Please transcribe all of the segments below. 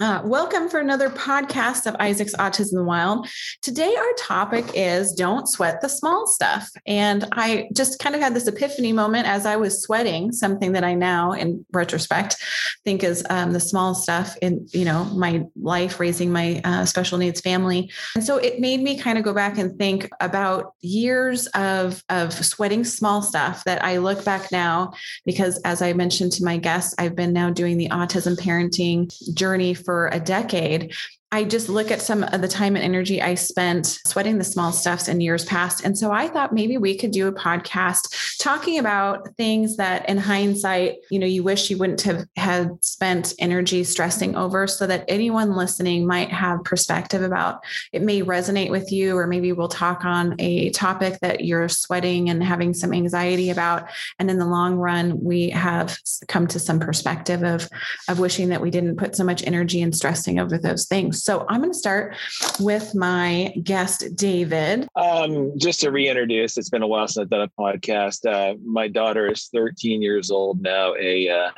Uh, welcome for another podcast of Isaac's Autism in the Wild. Today, our topic is don't sweat the small stuff. And I just kind of had this epiphany moment as I was sweating, something that I now, in retrospect, think is um, the small stuff in you know my life, raising my uh, special needs family. And so it made me kind of go back and think about years of of sweating small stuff that I look back now because, as I mentioned to my guests, I've been now doing the autism parenting journey for a decade I just look at some of the time and energy I spent sweating the small stuffs in years past. And so I thought maybe we could do a podcast talking about things that in hindsight, you know, you wish you wouldn't have had spent energy stressing over so that anyone listening might have perspective about it may resonate with you, or maybe we'll talk on a topic that you're sweating and having some anxiety about. And in the long run, we have come to some perspective of, of wishing that we didn't put so much energy and stressing over those things. So I'm going to start with my guest, David. Um, just to reintroduce, it's been a while since I've done a podcast. Uh, my daughter is 13 years old now, a uh,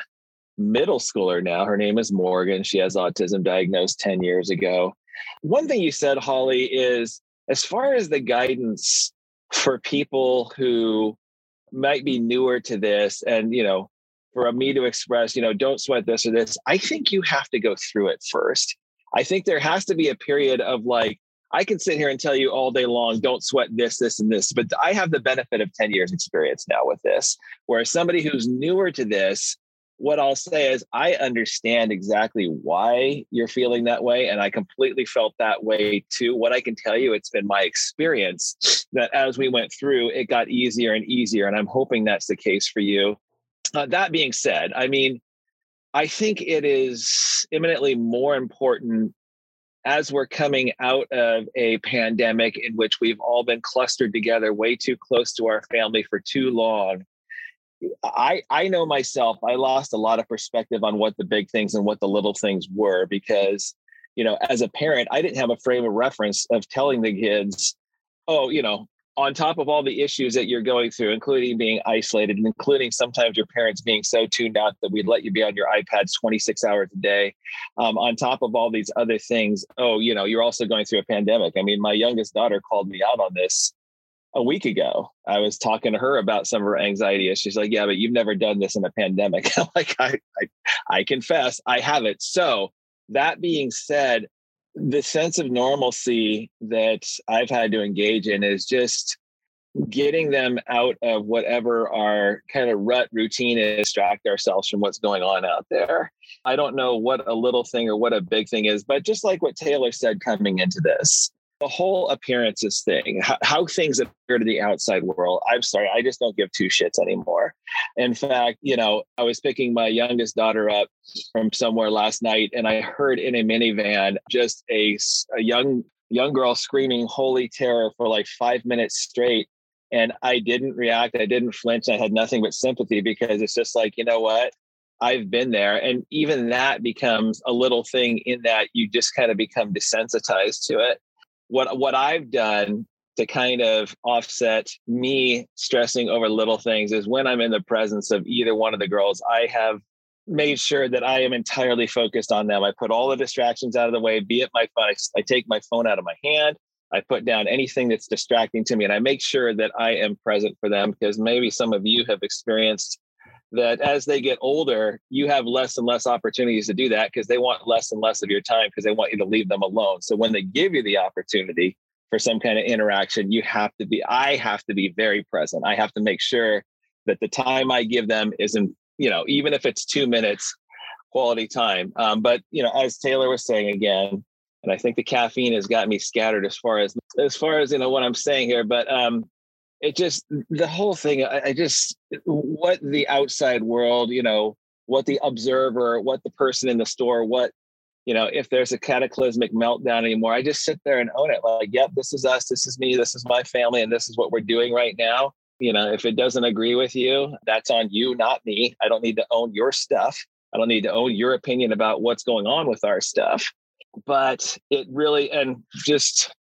middle schooler now. Her name is Morgan. She has autism diagnosed 10 years ago. One thing you said, Holly, is as far as the guidance for people who might be newer to this and, you know, for me to express, you know, don't sweat this or this, I think you have to go through it first. I think there has to be a period of like, I can sit here and tell you all day long, don't sweat this, this, and this. But I have the benefit of 10 years experience now with this. Whereas somebody who's newer to this, what I'll say is I understand exactly why you're feeling that way. And I completely felt that way too. What I can tell you, it's been my experience that as we went through, it got easier and easier. And I'm hoping that's the case for you. Uh, that being said, I mean, I think it is imminently more important as we're coming out of a pandemic in which we've all been clustered together way too close to our family for too long. I I know myself, I lost a lot of perspective on what the big things and what the little things were because, you know, as a parent, I didn't have a frame of reference of telling the kids, oh, you know, on top of all the issues that you're going through, including being isolated, and including sometimes your parents being so tuned out that we'd let you be on your iPads 26 hours a day, um, on top of all these other things, oh, you know, you're also going through a pandemic. I mean, my youngest daughter called me out on this a week ago. I was talking to her about some of her anxiety. She's like, "Yeah, but you've never done this in a pandemic." Like, I, I, I confess, I haven't. So that being said, the sense of normalcy that I've had to engage in is just getting them out of whatever our kind of rut routine is, distract ourselves from what's going on out there. I don't know what a little thing or what a big thing is, but just like what Taylor said coming into this, the whole appearances thing, how, how, things appear to the outside world. I'm sorry, I just don't give two shits anymore. In fact, you know, I was picking my youngest daughter up from somewhere last night, and I heard in a minivan just a, a young young girl screaming "Holy terror" for like five minutes straight, and I didn't react. I didn't flinch. I had nothing but sympathy because it's just like, you know what? I've been there. And even that becomes a little thing in that you just kind of become desensitized to it what what I've done to kind of offset me stressing over little things is when I'm in the presence of either one of the girls, I have made sure that I am entirely focused on them. I put all the distractions out of the way, be it my phone. I take my phone out of my hand. I put down anything that's distracting to me and I make sure that I am present for them because maybe some of you have experienced that as they get older, you have less and less opportunities to do that because they want less and less of your time because they want you to leave them alone. So when they give you the opportunity for some kind of interaction, you have to be, I have to be very present. I have to make sure that the time I give them isn't, you know, even if it's two minutes, quality time. Um, but, you know, as Taylor was saying again, and I think the caffeine has got me scattered as far as as far as you know what I'm saying here. But um, it just the whole thing I, I, just what the outside world you know what the observer what the person in the store what you know, if there's a cataclysmic meltdown anymore, I just sit there and own it. Like, yep, this is us, this is me, this is my family, and this is what we're doing right now. You know, if it doesn't agree with you, that's on you, not me. I don't need to own your stuff. I don't need to own your opinion about what's going on with our stuff. But it really, and just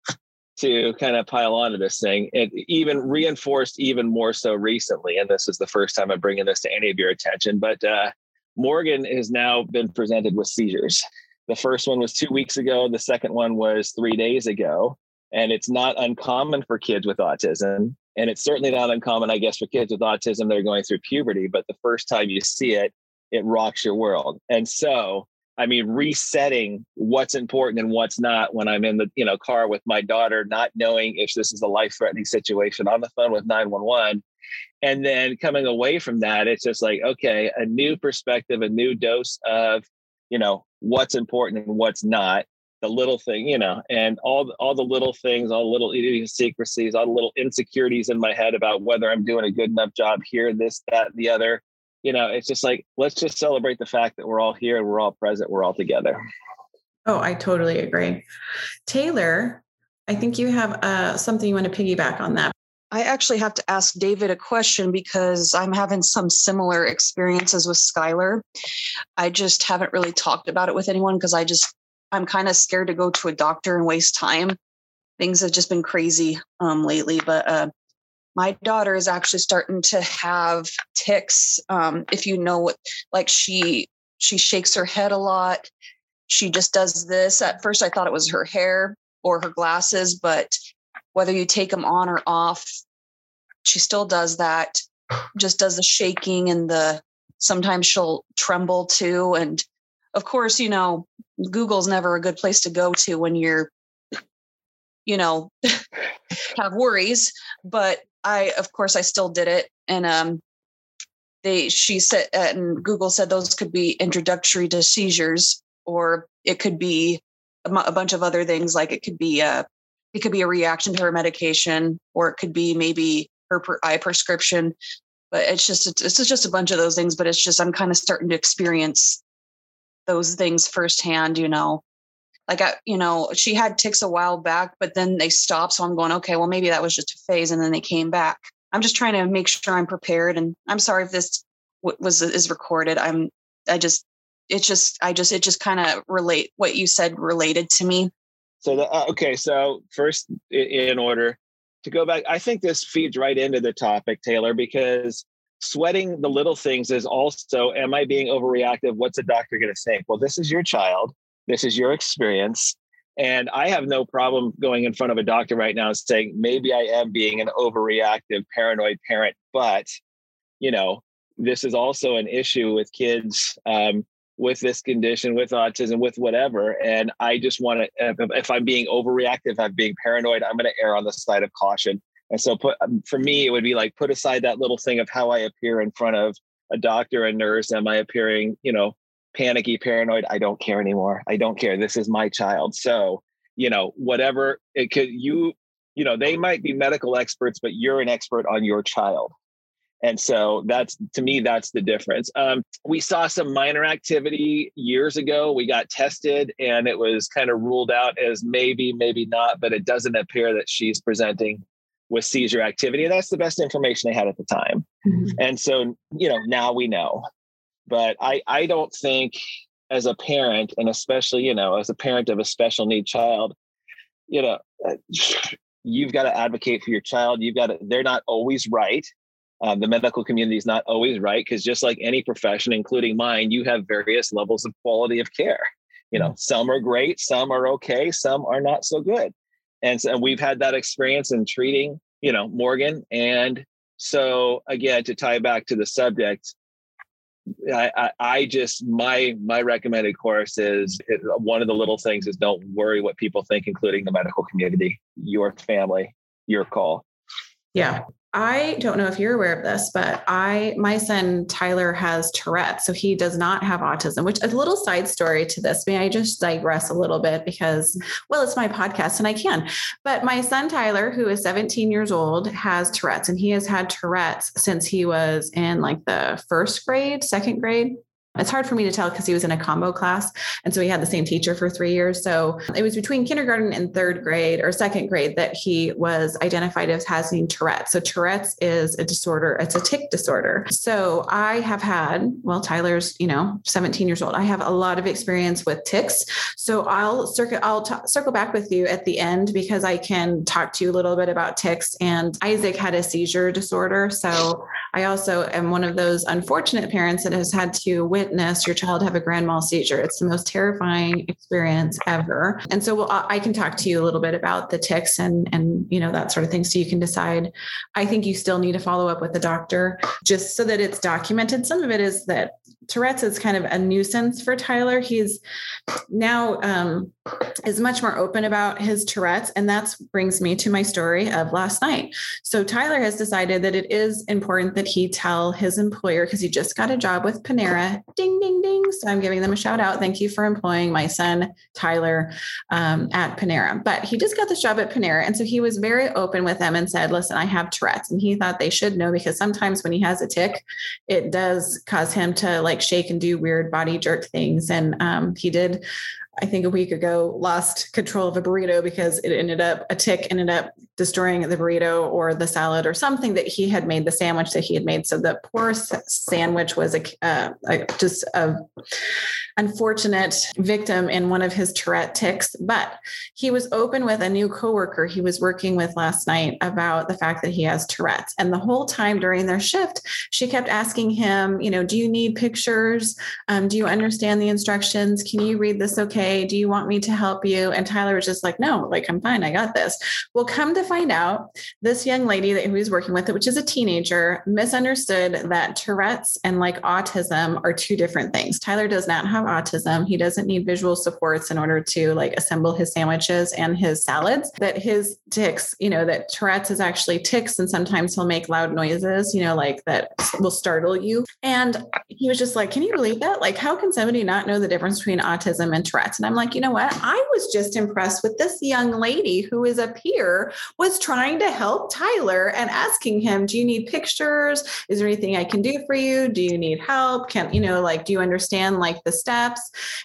to kind of pile onto this thing, it even reinforced even more so recently. And this is the first time I'm bringing this to any of your attention, but uh, Morgan has now been presented with seizures. The first one was two weeks ago. The second one was three days ago. And it's not uncommon for kids with autism. And it's certainly not uncommon, I guess, for kids with autism that are going through puberty. But the first time you see it, it rocks your world. And so, I mean, resetting what's important and what's not when I'm in the you know car with my daughter, not knowing if this is a life threatening situation on the phone with 911. And then coming away from that, it's just like, okay, a new perspective, a new dose of, you know, what's important and what's not the little thing, you know, and all all the little things, all the little idiosyncrasies, all the little insecurities in my head about whether I'm doing a good enough job here, this, that, the other. You know, it's just like let's just celebrate the fact that we're all here and we're all present, we're all together. Oh, I totally agree. Taylor, I think you have uh, something you want to piggyback on that. I actually have to ask David a question because I'm having some similar experiences with Skylar. I just haven't really talked about it with anyone because I just I'm kind of scared to go to a doctor and waste time. Things have just been crazy um, lately, but uh, my daughter is actually starting to have tics. Um, if you know what, like she she shakes her head a lot. She just does this. At first, I thought it was her hair or her glasses, but whether you take them on or off, she still does that. Just does the shaking and the sometimes she'll tremble too. And of course, you know, Google's never a good place to go to when you're, you know, have worries. But I, of course, I still did it. And um, they, she said, and Google said those could be introductory to seizures, or it could be a, bunch of other things. Like it could be a, it could be a reaction to her medication, or it could be maybe her eye prescription. But it's just, it's just a bunch of those things. But it's just, I'm kind of starting to experience those things firsthand, you know. Like I, you know, she had ticks a while back, but then they stopped. So I'm going, okay, well, maybe that was just a phase, and then they came back. I'm just trying to make sure I'm prepared. And I'm sorry if this was is recorded. I'm, I just, it's just, I just, it just kind of relate what you said related to me. So the, uh, okay, so first in order to go back, I think this feeds right into the topic, Taylor, because sweating the little things is also am i being overreactive what's a doctor going to think well this is your child this is your experience and i have no problem going in front of a doctor right now and saying maybe i am being an overreactive paranoid parent but you know this is also an issue with kids um, with this condition with autism with whatever and i just want to if, if i'm being overreactive i'm being paranoid i'm going to err on the side of caution and so put um, for me, it would be like put aside that little thing of how I appear in front of a doctor, a nurse. Am I appearing, you know, panicky, paranoid? I don't care anymore. I don't care. This is my child. So, you know, whatever it could you, you know, they might be medical experts, but you're an expert on your child. And so that's to me, that's the difference. Um, we saw some minor activity years ago. We got tested and it was kind of ruled out as maybe, maybe not, but it doesn't appear that she's presenting with seizure activity. That's the best information they had at the time. Mm-hmm. And so, you know, now we know. But I, I don't think as a parent, and especially, you know, as a parent of a special need child, you know, uh, you've got to advocate for your child. You've got to, they're not always right. Uh, the medical community is not always right because just like any profession, including mine, you have various levels of quality of care. You know, mm-hmm. some are great, some are okay, some are not so good and so we've had that experience in treating you know morgan and so again to tie back to the subject I, I, I just my my recommended course is it, one of the little things is don't worry what people think, including the medical community, your family, your call. Yeah, I don't know if you're aware of this, but I my son Tyler has Tourette, so he does not have autism. Which is a little side story to this. May I just digress a little bit because well, it's my podcast and I can. But my son Tyler, who is 17 years old, has Tourette's, and he has had Tourette's since he was in like the first grade, second grade. It's hard for me to tell because he was in a combo class. And so he had the same teacher for three years. So it was between kindergarten and third grade or second grade that he was identified as having Tourette's. So Tourette's is a disorder, it's a tic disorder. So I have had, well, Tyler's, you know, 17 years old. I have a lot of experience with tics. So I'll circle, I'll t- circle back with you at the end because I can talk to you a little bit about tics. And Isaac had a seizure disorder. So I also am one of those unfortunate parents that has had to witness your child have a grand mal seizure. It's the most terrifying experience ever. And so we'll, I can talk to you a little bit about the tics and and you know that sort of thing, so you can decide. I think you still need to follow up with the doctor just so that it's documented. Some of it is that Tourette's is kind of a nuisance for Tyler. He's now um, is much more open about his Tourette's, and that brings me to my story of last night. So Tyler has decided that it is important that he tell his employer because he just got a job with Panera. Ding ding ding! So I'm giving them a shout out. Thank you for employing my son Tyler um, at Panera. But he just got this job at Panera, and so he was very open with them and said, "Listen, I have Tourette's," and he thought they should know because sometimes when he has a tick, it does cause him to like shake and do weird body jerk things. And um, he did I think a week ago lost control of a burrito because it ended up a tick ended up destroying the burrito or the salad or something that he had made the sandwich that he had made. So the poor sandwich was a, uh, a just a unfortunate victim in one of his Tourette tics. But he was open with a new coworker he was working with last night about the fact that he has Tourette's. And the whole time during their shift, she kept asking him, you know, do you need pictures? Um, do you understand the instructions? Can you read this okay? Do you want me to help you? And Tyler was just like, no, like, I'm fine. I got this. Well, come to find out, this young lady that he was working with, which is a teenager, misunderstood that Tourette's and like autism are two different things. Tyler does not have autism. He doesn't need visual supports in order to like assemble his sandwiches and his salads. That his tics, you know, that Tourette's is actually tics and sometimes he'll make loud noises, you know, like that will startle you. And he was just like, can you believe that? Like, how can somebody not know the difference between autism and Tourette's? And I'm like, you know what? I was just impressed with this young lady who is a peer was trying to help Tyler and asking him, do you need pictures? Is there anything I can do for you? Do you need help? Can, you know, like, do you understand like the steps?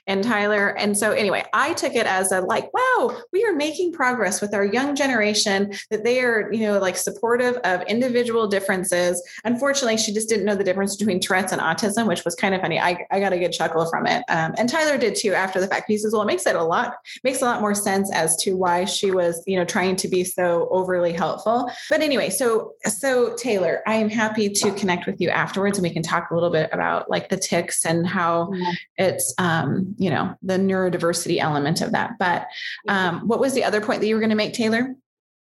And Tyler, and so anyway, I took it as a like, wow, we are making progress with our young generation that they are, you know, like supportive of individual differences. Unfortunately, she just didn't know the difference between Tourette's and autism, which was kind of funny. I, I got a good chuckle from it. Um, and Tyler did too after the fact he says, well, it makes it a lot, makes a lot more sense as to why she was, you know, trying to be so overly helpful. But anyway, so, so Taylor, I am happy to connect with you afterwards and we can talk a little bit about like the tics and how yeah. it's, um, you know, the neurodiversity element of that. But um, what was the other point that you were going to make, Taylor?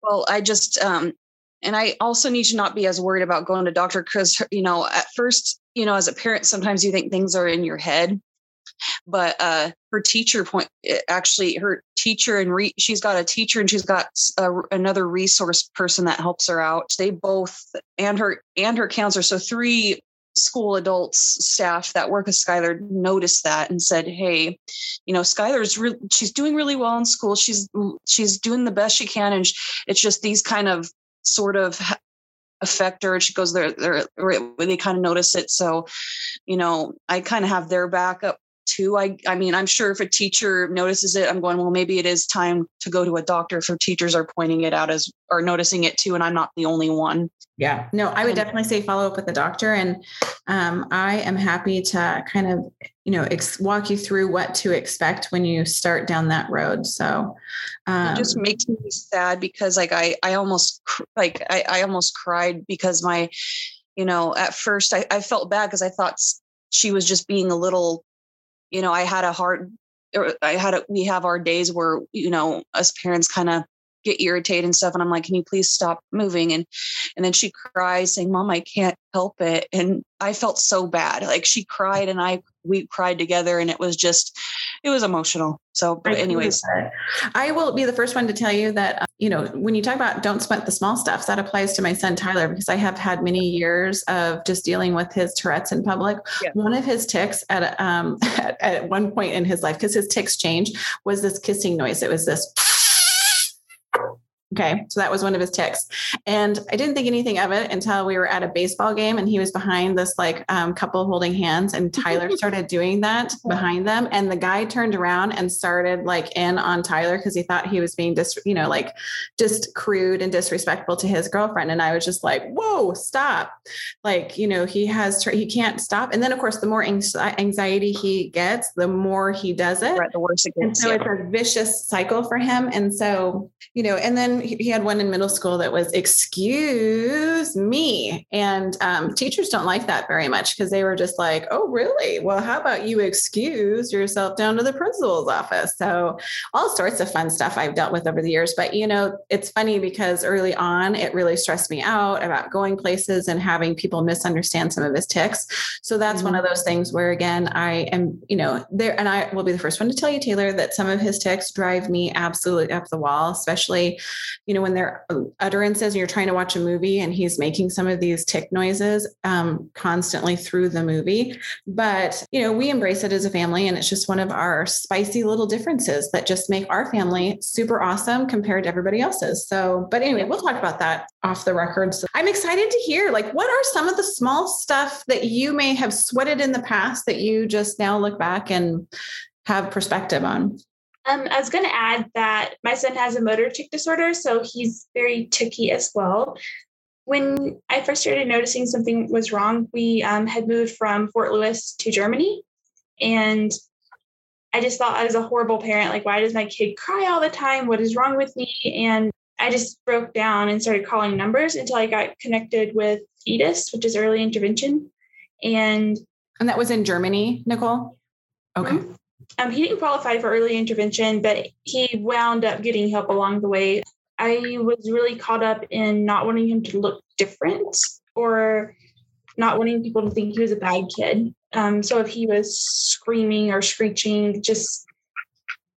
Well, I just, um, and I also need to not be as worried about going to doctor because, you know, at first, you know, as a parent, sometimes you think things are in your head but uh, her teacher point actually her teacher and re- she's got a teacher and she's got a, another resource person that helps her out they both and her and her counselor so three school adults staff that work with Skylar noticed that and said, "Hey, you know, Skylar's re- she's doing really well in school. She's she's doing the best she can, and it's just these kind of sort of affect her. She goes there, they kind of notice it. So, you know, I kind of have their backup too. I I mean, I'm sure if a teacher notices it, I'm going, well, maybe it is time to go to a doctor if teachers are pointing it out as or noticing it too, and I'm not the only one. Yeah. No, I would definitely say follow up with the doctor. And um, I am happy to kind of, you know, ex- walk you through what to expect when you start down that road. So um, it just makes me sad because like I, I almost like, I, I almost cried because my, you know, at first I, I felt bad because I thought she was just being a little you know, I had a hard, er, I had a, we have our days where, you know, us parents kind of get irritated and stuff. And I'm like, can you please stop moving? And, and then she cries saying, mom, I can't help it. And I felt so bad. Like she cried and I, we cried together and it was just, it was emotional. So, but anyways, I will be the first one to tell you that, uh, you know, when you talk about don't sweat the small stuff, that applies to my son, Tyler, because I have had many years of just dealing with his Tourette's in public. Yeah. One of his tics at, um, at, at one point in his life, because his tics change, was this kissing noise. It was this Okay. So that was one of his ticks. And I didn't think anything of it until we were at a baseball game and he was behind this like um, couple holding hands and Tyler started doing that behind them. And the guy turned around and started like in on Tyler because he thought he was being dis, you know, like just crude and disrespectful to his girlfriend. And I was just like, whoa, stop. Like, you know, he has, he can't stop. And then of course, the more anxiety he gets, the more he does it. Right, the worse it gets. And so yeah. it's a vicious cycle for him. And so, you know, and then he had one in middle school that was excuse me and um, teachers don't like that very much because they were just like oh really? Well how about you excuse yourself down to the principal's office? So all sorts of fun stuff i've dealt with over the years but you know it's funny because early on it really stressed me out about going places and having people misunderstand some of his ticks. So that's mm-hmm. one of those things where again i am you know there and i will be the first one to tell you taylor that some of his ticks drive me absolutely up the wall especially you know when they're uh, utterances you're trying to watch a movie and he's making some of these tick noises um, constantly through the movie. But you know we embrace it as a family and it's just one of our spicy little differences that just make our family super awesome compared to everybody else's. So but anyway we'll talk about that off the record. So i'm excited to hear like what are some of the small stuff that you may have sweated in the past that you just now look back and have perspective on um, I was going to add that my son has a motor tic disorder, so he's very ticky as well. When I first started noticing something was wrong, we um, had moved from Fort Lewis to Germany. And I just thought I was a horrible parent. Like, why does my kid cry all the time? What is wrong with me? And I just broke down and started calling numbers until I got connected with EDIS, which is early intervention. And and that was in Germany, Nicole? Okay. Mm-hmm um, he didn't qualify for early intervention, but he wound up getting help along the way. I was really caught up in not wanting him to look different or not wanting people to think he was a bad kid. Um, so if he was screaming or screeching, just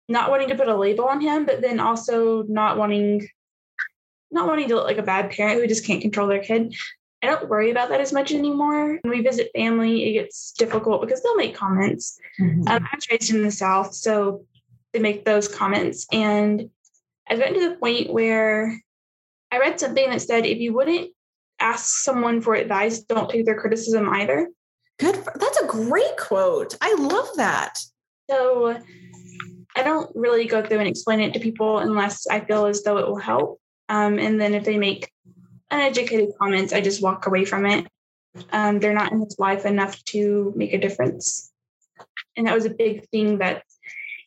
not wanting to put a label on him, but then also not wanting not wanting to look like a bad parent who just can't control their kid. I don't worry about that as much anymore. When we visit family, it gets difficult because they'll make comments. Mm-hmm. Um, I was raised in the South, so they make those comments. And I've gotten to the point where I read something that said if you wouldn't ask someone for advice, don't take their criticism either. Good. For, that's a great quote. I love that. So I don't really go through and explain it to people unless I feel as though it will help. Um, and then if they make uneducated comments, I just walk away from it. Um, they're not in his life enough to make a difference. And that was a big thing that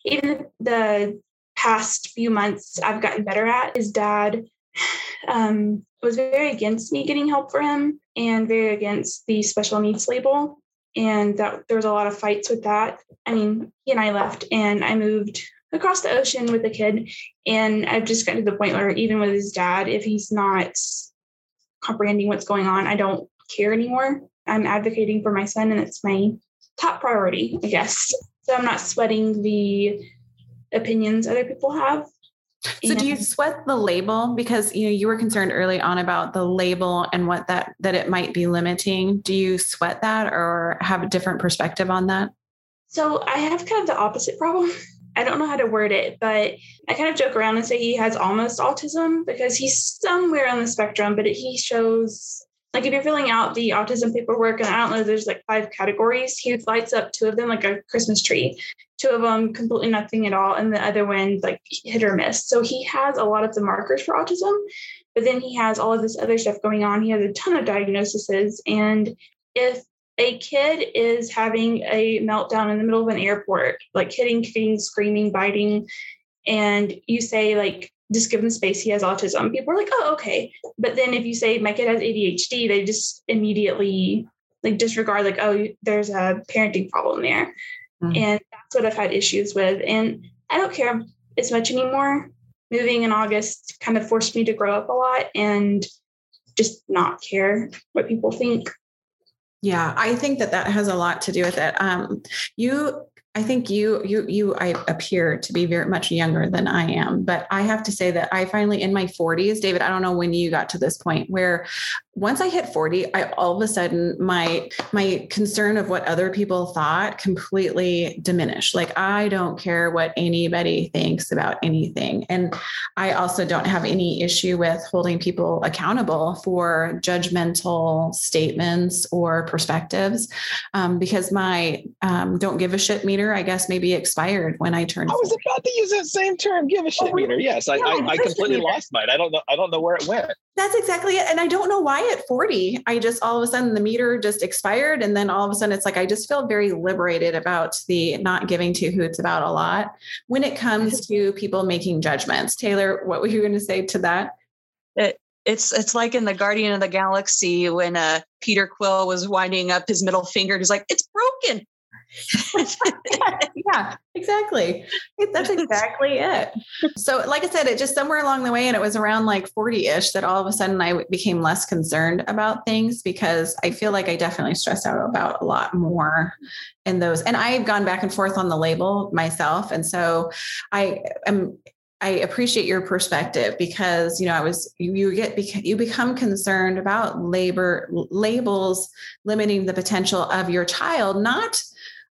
even the past few months I've gotten better at. His dad um, was very against me getting help for him and very against the special needs label. And that there was a lot of fights with that. I mean, he and I left and I moved across the ocean with the kid. And I've just gotten to the point where even with his dad, if he's not comprehending what's going on. I don't care anymore. I'm advocating for my son, and it's my top priority, I guess. So I'm not sweating the opinions other people have. So do you sweat the label because you know you were concerned early on about the label and what that that it might be limiting? Do you sweat that or have a different perspective on that? So I have kind of the opposite problem. I don't know how to word it, but I kind of joke around and say he has almost autism because he's somewhere on the spectrum, but he shows like if you're filling out the autism paperwork, and I don't know, there's like five categories. He lights up two of them like a Christmas tree, two of them completely nothing at all, and the other one like hit or miss. So he has a lot of the markers for autism, but then he has all of this other stuff going on. He has a ton of diagnoses, and if a kid is having a meltdown in the middle of an airport, like hitting, kicking, screaming, biting, and you say, like, just give him space, he has autism, people are like, oh, okay. But then if you say my kid has ADHD, they just immediately like disregard, like, oh, there's a parenting problem there. Mm-hmm. And that's what I've had issues with. And I don't care as much anymore. Moving in August kind of forced me to grow up a lot and just not care what people think. Yeah, I think that that has a lot to do with it. Um, you I think you you you I appear to be very much younger than I am, but I have to say that I finally in my 40s, David, I don't know when you got to this point where once I hit 40, I all of a sudden my my concern of what other people thought completely diminished. Like I don't care what anybody thinks about anything. And I also don't have any issue with holding people accountable for judgmental statements or perspectives um, because my um, don't give a shit meter meter, I guess, maybe expired when I turned. I was 40. about to use that same term, give a shit oh, meter. Yes, I, I, I completely lost mine. I don't know. I don't know where it went. That's exactly it. And I don't know why at 40, I just all of a sudden the meter just expired. And then all of a sudden it's like I just feel very liberated about the not giving two hoots about a lot when it comes to people making judgments. Taylor, what were you going to say to that? It, it's it's like in the Guardian of the Galaxy when uh, Peter Quill was winding up his middle finger. He's like, "It's broken yeah, exactly. That's exactly it. So, like I said, it just somewhere along the way, and it was around like 40 ish that all of a sudden I became less concerned about things because I feel like I definitely stressed out about a lot more in those. And I've gone back and forth on the label myself. And so I am I appreciate your perspective because you know I was you, you get you become concerned about labor labels limiting the potential of your child not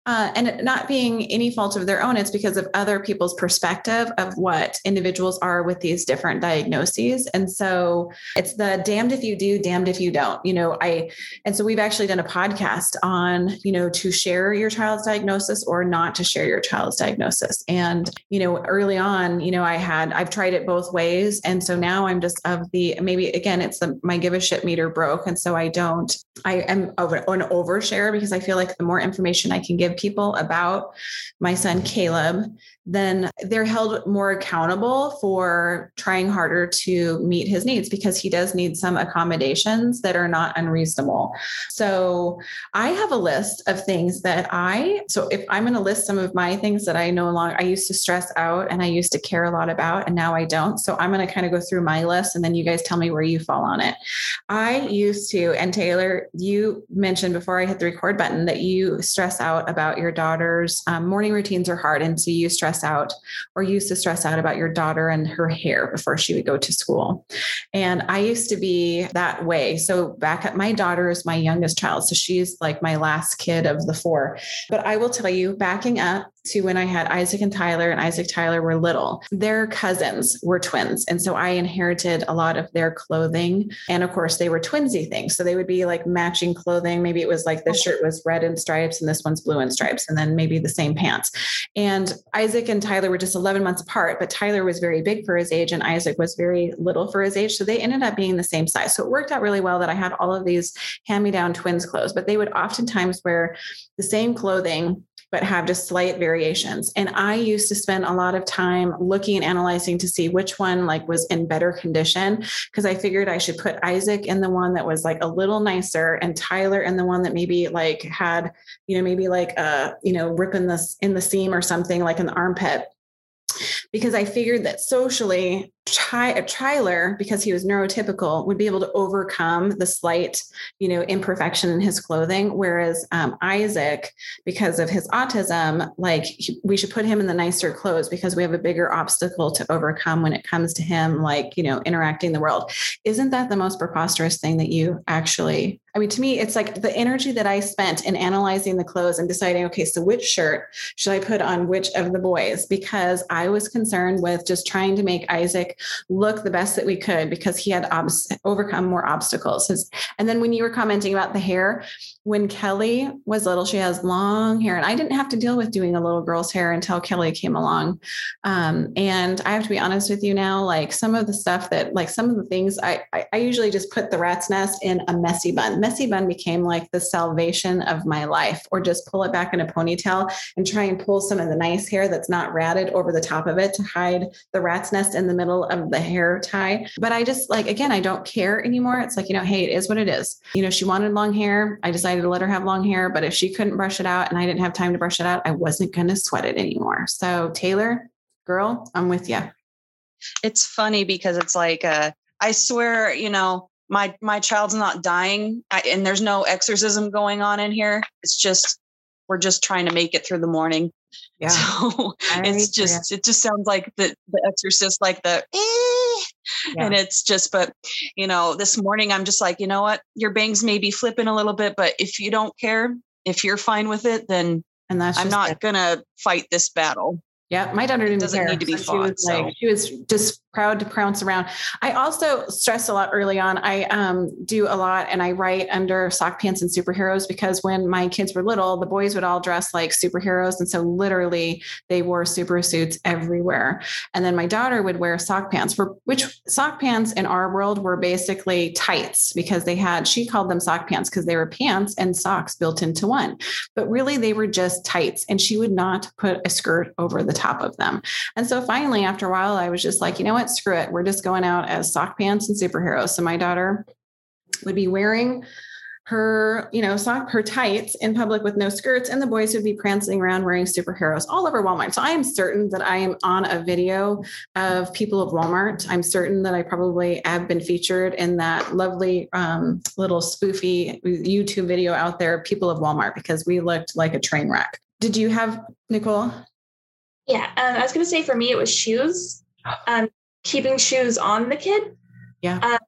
uh, and not being any fault of their own, it's because of other people's perspective of what individuals are with these different diagnoses. And so it's the damned if you do, damned if you don't. You know, I, and so we've actually done a podcast on, you know, to share your child's diagnosis or not to share your child's diagnosis. And, you know, early on, you know, I had, I've tried it both ways. And so now I'm just of the, maybe again, it's the, my give a shit meter broke. And so I don't, I am an overshare because I feel like the more information I can give people about my son Caleb, then they're held more accountable for trying harder to meet his needs because he does need some accommodations that are not unreasonable. So I have a list of things that I, so if I'm going to list some of my things that I no longer, I used to stress out and I used to care a lot about, and now I don't. So I'm going to kind of go through my list and then you guys tell me where you fall on it. I used to, and Taylor, you mentioned before I hit the record button that you stress out about your daughter's um, morning routines are hard. And so you stress stress out or used to stress out about your daughter and her hair before she would go to school. And I used to be that way. So back at my daughter is my youngest child. So she's like my last kid of the four. But I will tell you, backing up, to when I had Isaac and Tyler, and Isaac Tyler were little. Their cousins were twins. And so I inherited a lot of their clothing. And of course, they were twinsy things. So they would be like matching clothing. Maybe it was like this shirt was red in stripes and this one's blue in stripes, and then maybe the same pants. And Isaac and Tyler were just 11 months apart, but Tyler was very big for his age and Isaac was very little for his age. So they ended up being the same size. So it worked out really well that I had all of these hand me down twins clothes, but they would oftentimes wear the same clothing but have just slight variations. And I used to spend a lot of time looking and analyzing to see which one like was in better condition because I figured I should put Isaac in the one that was like a little nicer and Tyler in the one that maybe like had, you know, maybe like a, you know, rip in the in the seam or something like the armpit because I figured that socially Ty, Tyler, because he was neurotypical, would be able to overcome the slight, you know, imperfection in his clothing. Whereas um, Isaac, because of his autism, like he, we should put him in the nicer clothes because we have a bigger obstacle to overcome when it comes to him, like you know, interacting the world. Isn't that the most preposterous thing that you actually? I mean, to me, it's like the energy that I spent in analyzing the clothes and deciding, okay, so which shirt should I put on which of the boys? Because I was concerned with just trying to make Isaac look the best that we could because he had ob- overcome more obstacles. and then when you were commenting about the hair, when Kelly was little, she has long hair, and I didn't have to deal with doing a little girl's hair until Kelly came along. Um, and I have to be honest with you now, like some of the stuff that, like some of the things, I, I, I usually just put the rat's nest in a messy bun. Messy bun became like the salvation of my life, or just pull it back in a ponytail and try and pull some of the nice hair that's not ratted over the top of it to hide the rat's nest in the middle of the hair tie. But I just like, again, I don't care anymore. It's like, you know, hey, it is what it is. You know, she wanted long hair. I decided to let her have long hair. But if she couldn't brush it out and I didn't have time to brush it out, I wasn't going to sweat it anymore. So, Taylor, girl, I'm with you. It's funny because it's like, uh, I swear, you know, my my child's not dying I, and there's no exorcism going on in here it's just we're just trying to make it through the morning Yeah. So it's just it just sounds like the the exorcist, like the eh, yeah. and it's just, but you know, this morning I'm just like, you know what, your bangs may be flipping a little bit, but if you don't care, if you're fine with it, then and that's I'm not it. gonna fight this battle. Yeah, my daughter didn't doesn't care. need to be so fought. She was so. like, she was just proud to prounce around. I also stress a lot early on. I um, do a lot and I write under sock pants and superheroes because when my kids were little, the boys would all dress like superheroes. And so literally they wore super suits everywhere. And then my daughter would wear sock pants, for which sock pants in our world were basically tights because they had, she called them sock pants because they were pants and socks built into one. But really they were just tights. And she would not put a skirt over the top of them. And so finally, after a while, I was just like, you know what? Screw it. We're just going out as sock pants and superheroes. So my daughter would be wearing her, you know, sock her tights in public with no skirts, and the boys would be prancing around wearing superheroes all over Walmart. So I am certain that I am on a video of people of Walmart. I'm certain that I probably have been featured in that lovely um, little spoofy YouTube video out there, people of Walmart, because we looked like a train wreck. Did you have Nicole? Yeah, um, I was going to say for me it was shoes. Um, keeping shoes on the kid. Yeah. Um,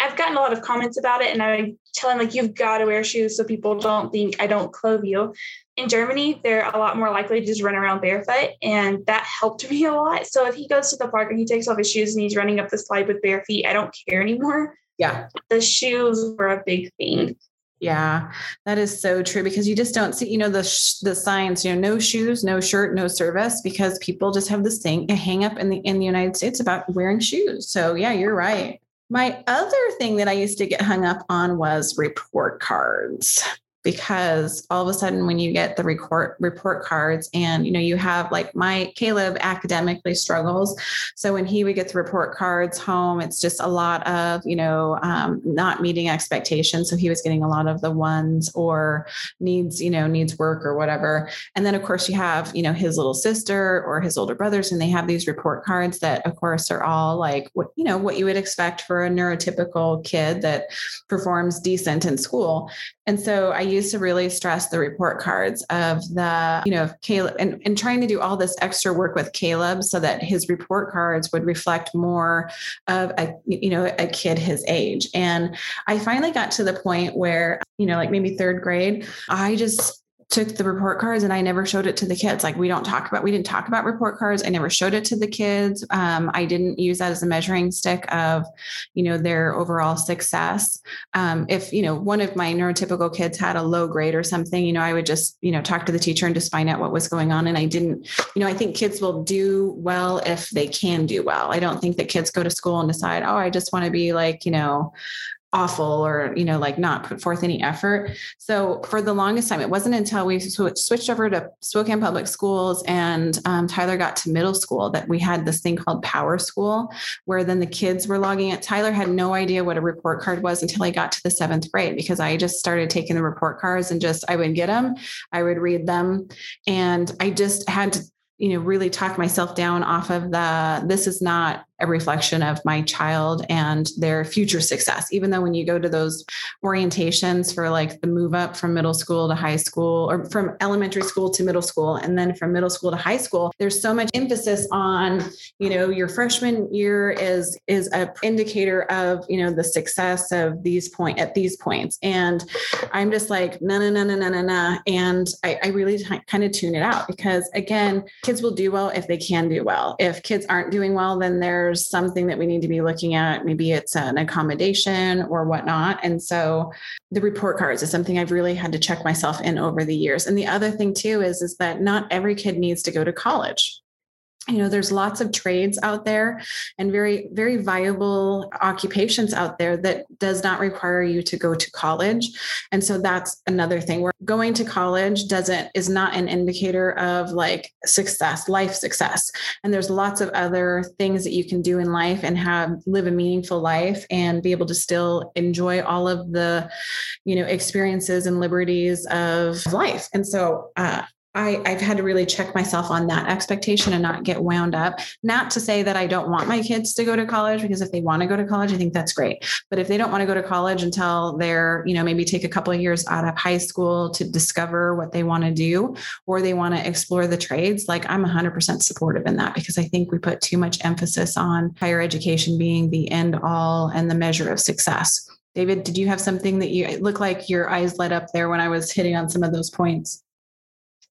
I've gotten a lot of comments about it, and I tell him like you've got to wear shoes so people don't think I don't clothe you. In Germany, they're a lot more likely to just run around barefoot, and that helped me a lot. So if he goes to the park and he takes off his shoes and he's running up the slide with bare feet, I don't care anymore. Yeah, the shoes were a big thing. Yeah, that is so true because you just don't see, you know, the sh- the signs, you know, no shoes, no shirt, no service, because people just have this thing, hang up in the in the United States about wearing shoes. So yeah, you're right. My other thing that I used to get hung up on was report cards because all of a sudden when you get the report report cards and you know you have like my Caleb academically struggles. So when he would get the report cards home it's just a lot of you know um, not meeting expectations. So he was getting a lot of the ones or needs you know needs work or whatever. And then of course you have you know his little sister or his older brothers and they have these report cards that of course are all like what you know what you would expect for a neurotypical kid that performs decent in school and so I used to really stress the report cards of the, you know, Caleb and, and trying to do all this extra work with Caleb so that his report cards would reflect more of a, you know, a kid his age. And I finally got to the point where, you know, like maybe third grade, I just took the report cards and I never showed it to the kids. Like we don't talk about, we didn't talk about report cards. I never showed it to the kids. Um, I didn't use that as a measuring stick of, you know, their overall success. Um, if, you know, one of my neurotypical kids had a low grade or something, you know, I would just, you know, talk to the teacher and just find out what was going on. And I didn't, you know, I think kids will do well if they can do well. I don't think that kids go to school and decide, oh, I just want to be like, you know, awful or you know like not put forth any effort. So for the longest time it wasn't until we sw- switched over to spokane public schools and um, tyler got to middle school that we had this thing called power school where then the kids were logging it. Tyler had no idea what a report card was until i got to the seventh grade because i just started taking the report cards and just i would get them i would read them. And i just had to you know really talk myself down off of the this is not a reflection of my child and their future success. Even though when you go to those orientations for like the move up from middle school to high school or from elementary school to middle school and then from middle school to high school, there's so much emphasis on, you know, your freshman year is is a indicator of, you know, the success of these point at these points. And I'm just like, no, no, no, no, no, no, no. And I, I really t- kind of tune it out because again, kids will do well if they can do well. If kids aren't doing well, then they're there's something that we need to be looking at. Maybe it's an accommodation or whatnot. And so the report cards is something I've really had to check myself in over the years. And the other thing too is, is that not every kid needs to go to college you know there's lots of trades out there and very very viable occupations out there that does not require you to go to college. And so that's another thing where going to college doesn't is not an indicator of like success life success. And there's lots of other things that you can do in life and have live a meaningful life and be able to still enjoy all of the you know experiences and liberties of life. And so uh, I, I've had to really check myself on that expectation and not get wound up. Not to say that I don't want my kids to go to college, because if they want to go to college, I think that's great. But if they don't want to go to college until they're, you know, maybe take a couple of years out of high school to discover what they want to do, or they want to explore the trades, like I'm 100% supportive in that because I think we put too much emphasis on higher education being the end all and the measure of success. David, did you have something that you it looked like your eyes lit up there when I was hitting on some of those points?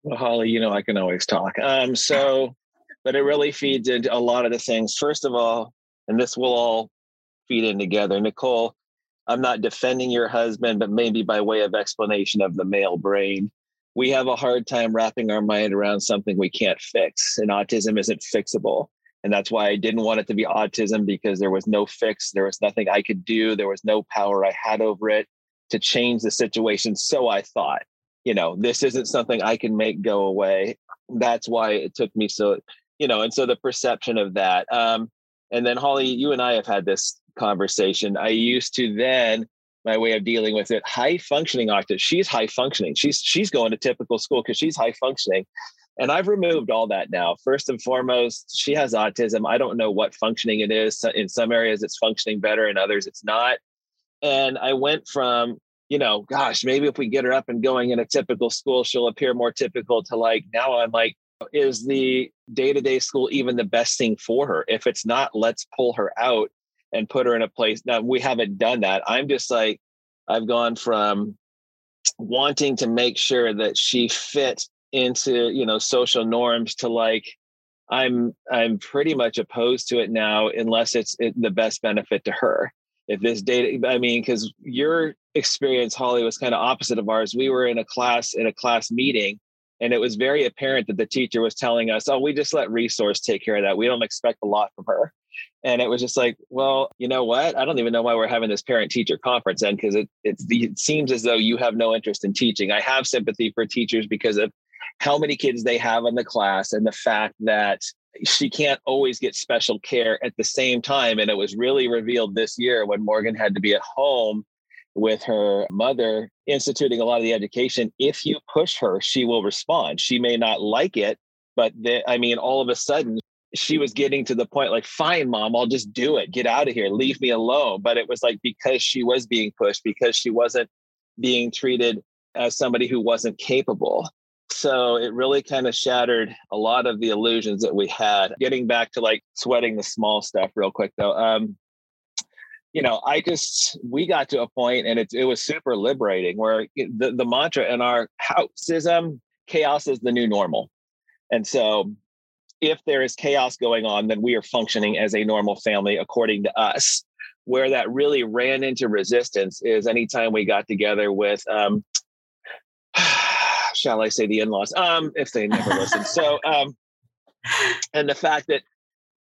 Well, Holly, you know I can always talk. Um, so, but it really feeds into a lot of the things. First of all, and this will all feed in together. Nicole, I'm not defending your husband, but maybe by way of explanation of the male brain. We have a hard time wrapping our mind around something we can't fix, and autism isn't fixable. And that's why I didn't want it to be autism because there was no fix. There was nothing I could do. There was no power I had over it to change the situation. So I thought you know, this isn't something I can make go away. That's why it took me so, you know, and so the perception of that. Um, and then Holly, you and I have had this conversation. I used to then my way of dealing with it, high functioning autism. She's high functioning. She's she's going to typical school because she's high functioning. And I've removed all that now. First and foremost, she has autism. I don't know what functioning it is. In some areas, it's functioning better, in others, it's not. And I went from you know, gosh, maybe if we get her up and going in a typical school, she'll appear more typical to like now I'm like, is the day to day school even the best thing for her? If it's not, let's pull her out and put her in a place. Now, we haven't done that. I'm just like, I've gone from wanting to make sure that she fit into, you know, social norms to like, I'm I'm pretty much opposed to it now unless it's it, the best benefit to her if this data i mean because your experience holly was kind of opposite of ours. We were in a class in a class meeting and it was very apparent that the teacher was telling us oh we just let resource take care of that. We don't expect a lot from her. And it was just like well you know what? I don't even know why we're having this parent teacher conference then because it, it seems as though you have no interest in teaching. I have sympathy for teachers because of how many kids they have in the class and the fact that she can't always get special care at the same time. And it was really revealed this year when Morgan had to be at home with her mother instituting a lot of the education. If you push her, she will respond. She may not like it, but the, I mean, all of a sudden, she was getting to the point like, fine, mom, I'll just do it. Get out of here. Leave me alone. But it was like because she was being pushed, because she wasn't being treated as somebody who wasn't capable so it really kind of shattered a lot of the illusions that we had. Getting back to like sweating the small stuff real quick though um you know i just we got to a point and it, it was super liberating where the, the mantra in our house is um chaos is the new normal. And so if there is chaos going on then we are functioning as a normal family according to us. Where that really ran into resistance is anytime we got together with um shall I say, the in-laws, um, if they never listen. So, um, and the fact that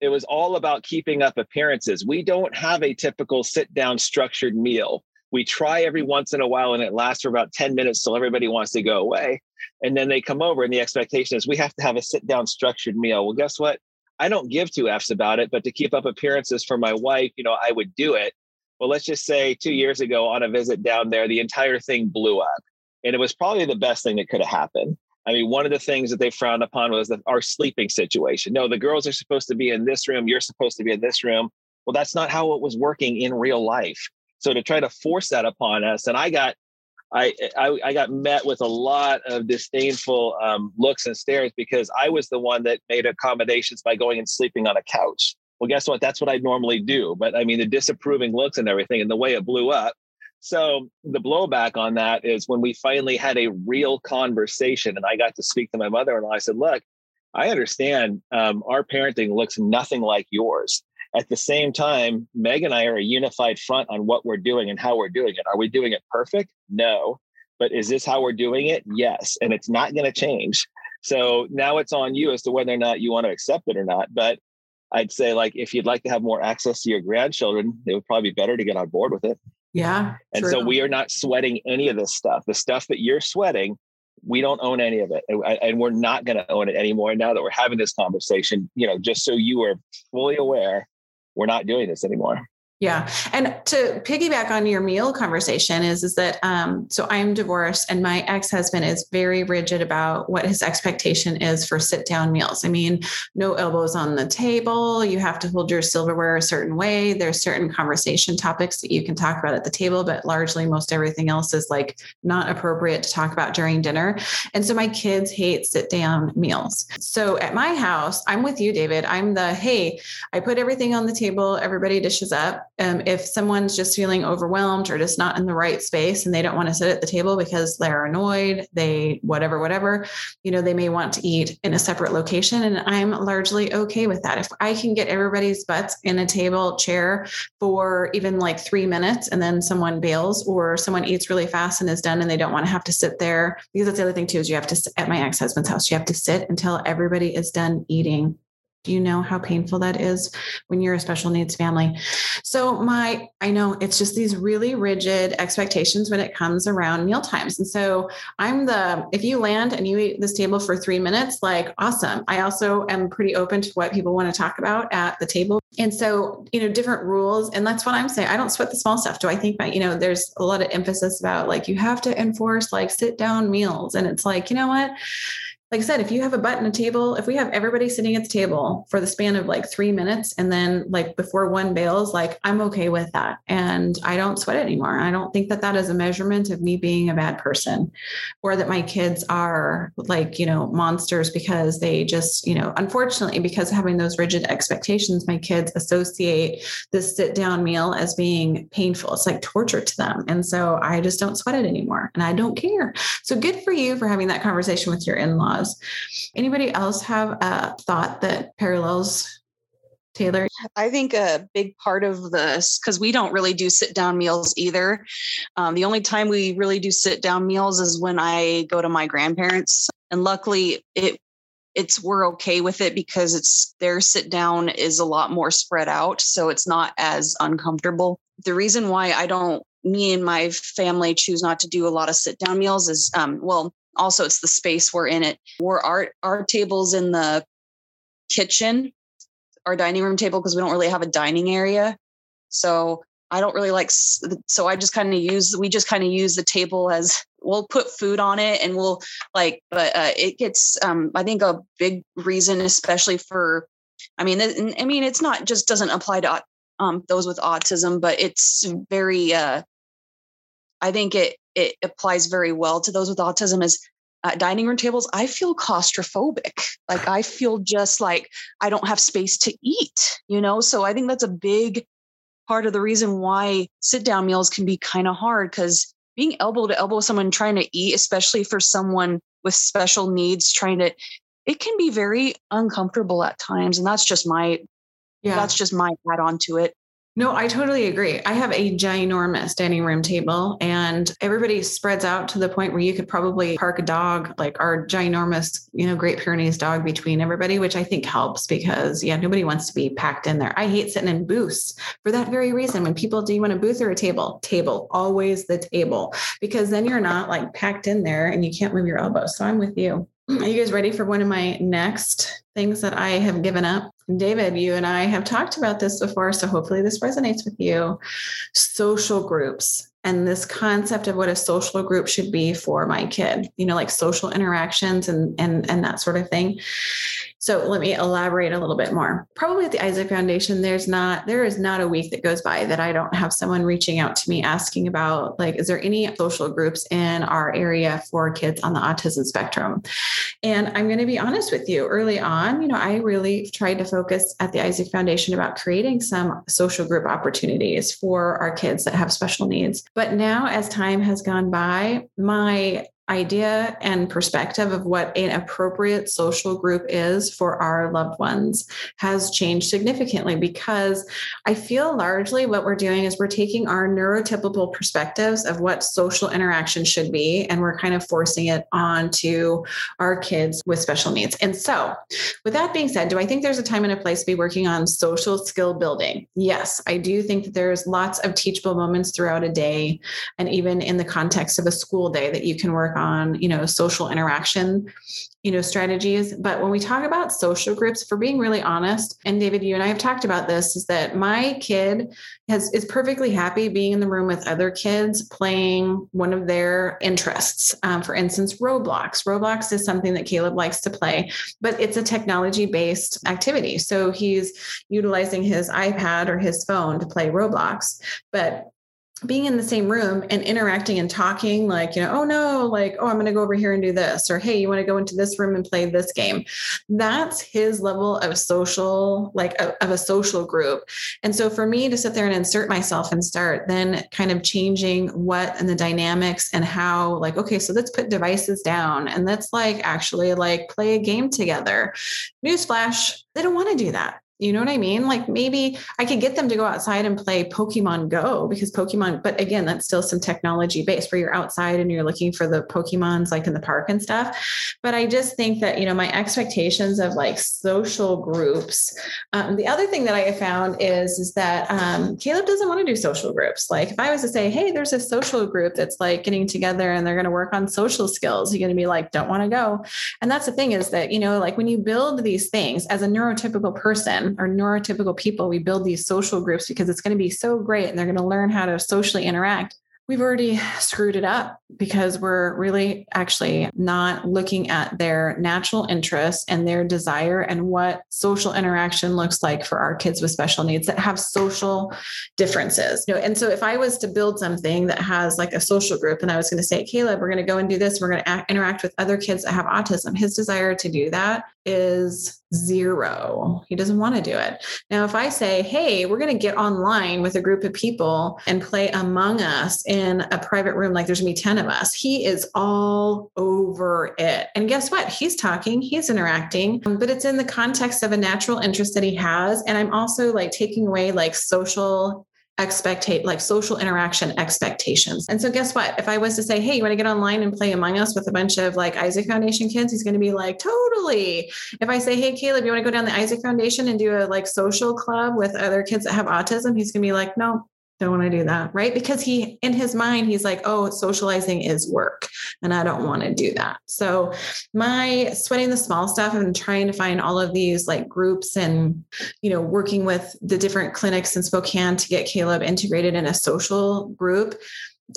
it was all about keeping up appearances. We don't have a typical sit-down structured meal. We try every once in a while, and it lasts for about ten minutes till everybody wants to go away, and then they come over, and the expectation is we have to have a sit-down structured meal. Well, guess what? I don't give two f's about it, but to keep up appearances for my wife, you know, I would do it. Well, let's just say two years ago on a visit down there, the entire thing blew up and it was probably the best thing that could have happened. I mean, one of the things that they frowned upon was the, our sleeping situation. No, the girls are supposed to be in this room. You're supposed to be in this room. Well, that's not how it was working in real life. So to try to force that upon us, and I got, I I, I got met with a lot of disdainful um, looks and stares because I was the one that made accommodations by going and sleeping on a couch. Well, guess what? That's what I normally do. But I mean, the disapproving looks and everything, and the way it blew up so the blowback on that is when we finally had a real conversation, and I got to speak to my mother-in-law. I said, "Look, I understand um, our parenting looks nothing like yours. At the same time, Meg and I are a unified front on what we're doing and how we're doing it. Are we doing it perfect? No. But is this how we're doing it? Yes. And it's not going to change. So now it's on you as to whether or not you want to accept it or not. But I'd say, like, if you'd like to have more access to your grandchildren, it would probably be better to get on board with it. Yeah. And true. so we are not sweating any of this stuff. The stuff that you're sweating, we don't own any of it. And we're not going to own it anymore. Now that we're having this conversation, you know, just so you are fully aware, we're not doing this anymore. Yeah. And to piggyback on your meal conversation is, is that, um, so I'm divorced and my ex-husband is very rigid about what his expectation is for sit down meals. I mean, no elbows on the table. You have to hold your silverware a certain way. There's certain conversation topics that you can talk about at the table, but largely most everything else is like not appropriate to talk about during dinner. And so my kids hate sit down meals. So at my house, I'm with you, David. I'm the, Hey, I put everything on the table. Everybody dishes up um, if someone's just feeling overwhelmed or just not in the right space and they don't want to sit at the table because they're annoyed, they whatever, whatever, you know, they may want to eat in a separate location. And I'm largely okay with that. If I can get everybody's butts in a table chair for even like three minutes and then someone bails or someone eats really fast and is done and they don't want to have to sit there, because that's the other thing too, is you have to, at my ex husband's house, you have to sit until everybody is done eating you know how painful that is when you're a special needs family? So, my, I know it's just these really rigid expectations when it comes around meal times. And so, I'm the, if you land and you eat this table for three minutes, like awesome. I also am pretty open to what people want to talk about at the table. And so, you know, different rules. And that's what I'm saying. I don't sweat the small stuff. Do I think that, you know, there's a lot of emphasis about like you have to enforce like sit down meals. And it's like, you know what? Like I said, if you have a button a table, if we have everybody sitting at the table for the span of like three minutes and then like before one bails, like I'm okay with that. And I don't sweat anymore. I don't think that that is a measurement of me being a bad person or that my kids are like, you know, monsters because they just, you know, unfortunately, because having those rigid expectations, my kids associate this sit down meal as being painful. It's like torture to them. And so I just don't sweat it anymore and I don't care. So good for you for having that conversation with your in laws laws. Anybody else have a thought that parallels Taylor? I think a big part of this, because we don't really do sit down meals either. Um, the only time we really do sit down meals is when I go to my grandparents. And luckily, it it's we're okay with it because it's their sit down is a lot more spread out so it's not as uncomfortable the reason why i don't me and my family choose not to do a lot of sit down meals is um, well also it's the space we're in it. We're our our tables in the kitchen our dining room table because we don't really have a dining area. So i don't really like so i just kind of use we just kind of use the table as we'll put food on it and we'll like but uh, it gets um i think a big reason especially for i mean i mean it's not just doesn't apply to um those with autism but it's very uh i think it it applies very well to those with autism is at dining room tables i feel claustrophobic. Like i feel just like i don't have space to eat you know? So i think that's a big part of the reason why sit down meals can be kind of hard because being elbow to elbow with someone trying to eat especially for someone with special needs trying to it can be very uncomfortable at times and that's just my yeah. that's just my add on to it no, I totally agree. I have a ginormous dining room table and everybody spreads out to the point where you could probably park a dog, like our ginormous, you know, Great Pyrenees dog between everybody, which I think helps because, yeah, nobody wants to be packed in there. I hate sitting in booths for that very reason. When people, do you want a booth or a table? Table, always the table, because then you're not like packed in there and you can't move your elbows. So I'm with you. Are you guys ready for one of my next things that I have given up? David, you and I have talked about this before, so hopefully this resonates with you. Social groups and this concept of what a social group should be for my kid, you know, like social interactions and and and that sort of thing. So let me elaborate a little bit more. Probably at the Isaac Foundation, there's not, there is not a week that goes by that I don't have someone reaching out to me asking about, like, is there any social groups in our area for kids on the autism spectrum? And I'm going to be honest with you, early on, you know, I really tried to focus at the Isaac Foundation about creating some social group opportunities for our kids that have special needs. But now, as time has gone by, my idea and perspective of what an appropriate social group is for our loved ones has changed significantly because I feel largely what we're doing is we're taking our neurotypical perspectives of what social interaction should be and we're kind of forcing it onto our kids with special needs. And so, with that being said, do I think there's a time and a place to be working on social skill building? Yes, I do think that there's lots of teachable moments throughout a day and even in the context of a school day that you can work on, you know, social interaction, you know, strategies. But when we talk about social groups, for being really honest, and David, you and I have talked about this, is that my kid has is perfectly happy being in the room with other kids playing one of their interests. Um, for instance, Roblox. Roblox is something that Caleb likes to play, but it's a technology based activity. So he's utilizing his iPad or his phone to play Roblox. But being in the same room and interacting and talking like you know oh no like oh i'm going to go over here and do this or hey you want to go into this room and play this game? That's his level of social like a, of a social group. And so for me to sit there and insert myself and start then kind of changing what and the dynamics and how like okay so let's put devices down and let's like actually like play a game together. Newsflash they don't want to do that you know what I mean? Like maybe I could get them to go outside and play Pokemon Go because Pokemon, but again, that's still some technology based where you're outside and you're looking for the Pokemons like in the park and stuff. But I just think that, you know, my expectations of like social groups. Um, the other thing that I have found is, is that um, Caleb doesn't want to do social groups. Like if I was to say, hey, there's a social group that's like getting together and they're going to work on social skills, you're going to be like, don't want to go. And that's the thing is that, you know, like when you build these things as a neurotypical person, are neurotypical people, we build these social groups because it's going to be so great and they're going to learn how to socially interact. We've already screwed it up because we're really actually not looking at their natural interests and their desire and what social interaction looks like for our kids with special needs that have social differences. You know, and so if I was to build something that has like a social group and I was going to say, Caleb, we're going to go and do this, we're going to interact with other kids that have autism, his desire to do that is zero. He doesn't want to do it. Now, if I say, hey, we're going to get online with a group of people and play Among Us in a private room, like there's going to be 10 of us, he is all over it. And guess what? He's talking, he's interacting, um, but it's in the context of a natural interest that he has. And I'm also like taking away like social expectate like social interaction expectations. And so guess what? If I was to say, hey, you want to get online and play Among Us with a bunch of like Isaac Foundation kids, he's going to be like, totally. If I say, hey, Caleb, you want to go down the Isaac Foundation and do a like social club with other kids that have autism, he's going to be like, no, don't want to do that right? Because he in his mind he's like oh socializing is work and i don't want to do that. So my sweating the small stuff and trying to find all of these like groups and you know working with the different clinics in spokane to get caleb integrated in a social group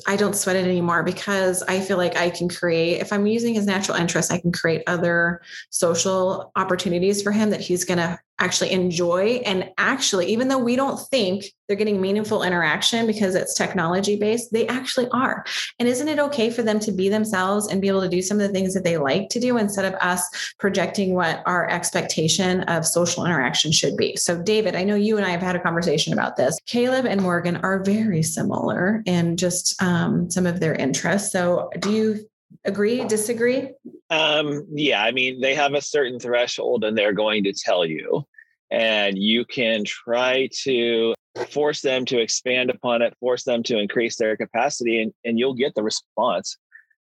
I don't sweat it anymore because I feel like I can create, if I'm using his natural interest, I can create other social opportunities for him that he's going to actually enjoy. And actually, even though we don't think they're getting meaningful interaction because it's technology based, they actually are. And isn't it okay for them to be themselves and be able to do some of the things that they like to do instead of us projecting what our expectation of social interaction should be? So, David, I know you and I have had a conversation about this. Caleb and Morgan are very similar in just um, some of their interests. So, do you agree disagree? Um yeah i mean they have a certain threshold and they're going to tell you. And you can try to force them to expand upon it force them to increase their capacity and, and you'll get the response